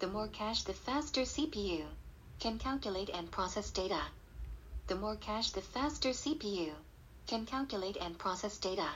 The more cache, the faster CPU can calculate and process data. The more cache, the faster CPU can calculate and process data.